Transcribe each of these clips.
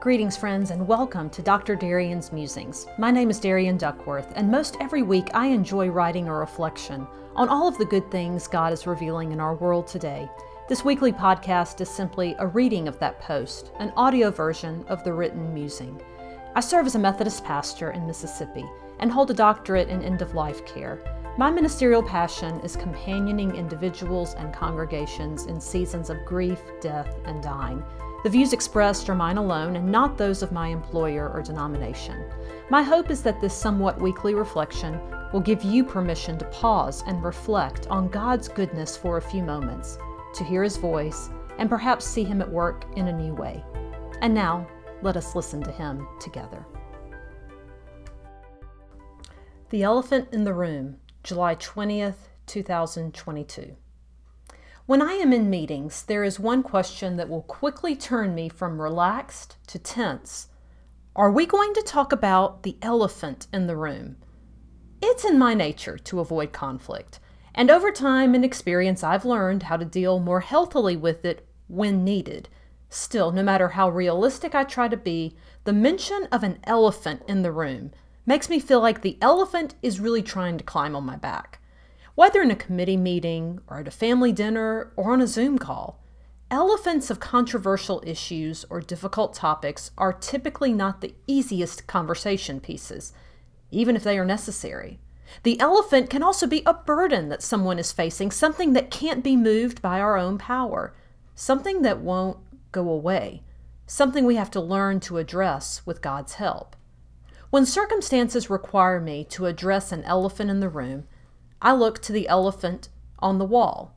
Greetings, friends, and welcome to Dr. Darian's Musings. My name is Darian Duckworth, and most every week I enjoy writing a reflection on all of the good things God is revealing in our world today. This weekly podcast is simply a reading of that post, an audio version of the written musing. I serve as a Methodist pastor in Mississippi and hold a doctorate in end of life care. My ministerial passion is companioning individuals and congregations in seasons of grief, death, and dying. The views expressed are mine alone and not those of my employer or denomination. My hope is that this somewhat weekly reflection will give you permission to pause and reflect on God's goodness for a few moments, to hear His voice, and perhaps see Him at work in a new way. And now, let us listen to Him together. The Elephant in the Room, July 20th, 2022. When I am in meetings, there is one question that will quickly turn me from relaxed to tense. Are we going to talk about the elephant in the room? It's in my nature to avoid conflict, and over time and experience, I've learned how to deal more healthily with it when needed. Still, no matter how realistic I try to be, the mention of an elephant in the room makes me feel like the elephant is really trying to climb on my back. Whether in a committee meeting or at a family dinner or on a Zoom call, elephants of controversial issues or difficult topics are typically not the easiest conversation pieces, even if they are necessary. The elephant can also be a burden that someone is facing, something that can't be moved by our own power, something that won't go away, something we have to learn to address with God's help. When circumstances require me to address an elephant in the room, I look to the elephant on the wall.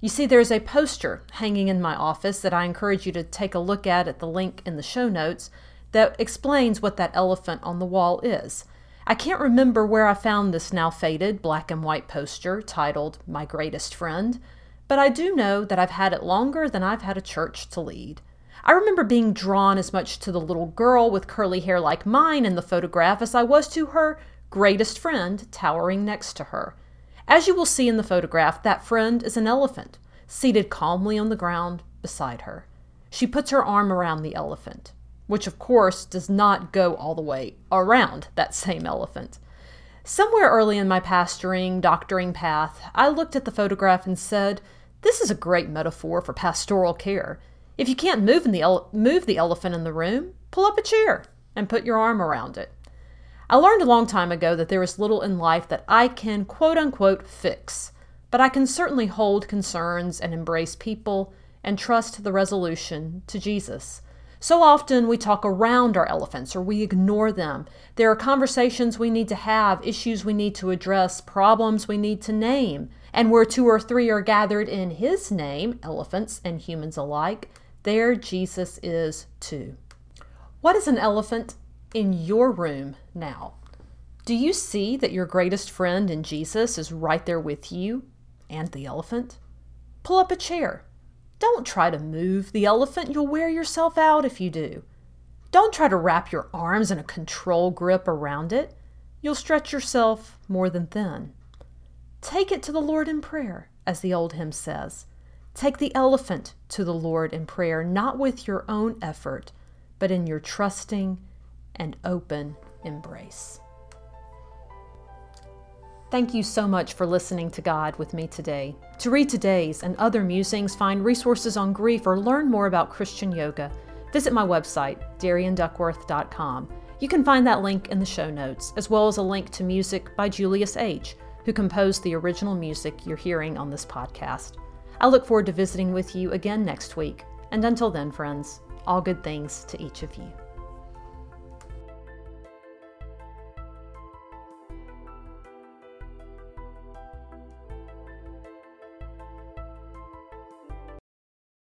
You see, there's a poster hanging in my office that I encourage you to take a look at at the link in the show notes that explains what that elephant on the wall is. I can't remember where I found this now faded black and white poster titled My Greatest Friend, but I do know that I've had it longer than I've had a church to lead. I remember being drawn as much to the little girl with curly hair like mine in the photograph as I was to her greatest friend towering next to her. As you will see in the photograph, that friend is an elephant, seated calmly on the ground beside her. She puts her arm around the elephant, which of course does not go all the way around that same elephant. Somewhere early in my pastoring, doctoring path, I looked at the photograph and said, This is a great metaphor for pastoral care. If you can't move, the ele- move the elephant in the room, pull up a chair and put your arm around it. I learned a long time ago that there is little in life that I can quote unquote fix, but I can certainly hold concerns and embrace people and trust the resolution to Jesus. So often we talk around our elephants or we ignore them. There are conversations we need to have, issues we need to address, problems we need to name. And where two or three are gathered in His name, elephants and humans alike, there Jesus is too. What is an elephant in your room now? Do you see that your greatest friend in Jesus is right there with you and the elephant? Pull up a chair. Don't try to move the elephant. You'll wear yourself out if you do. Don't try to wrap your arms in a control grip around it. You'll stretch yourself more than thin. Take it to the Lord in prayer, as the old hymn says. Take the elephant to the Lord in prayer, not with your own effort, but in your trusting and open embrace. Thank you so much for listening to God with me today. To read today's and other musings, find resources on grief, or learn more about Christian yoga, visit my website, darianduckworth.com. You can find that link in the show notes, as well as a link to music by Julius H., who composed the original music you're hearing on this podcast. I look forward to visiting with you again next week. And until then, friends, all good things to each of you.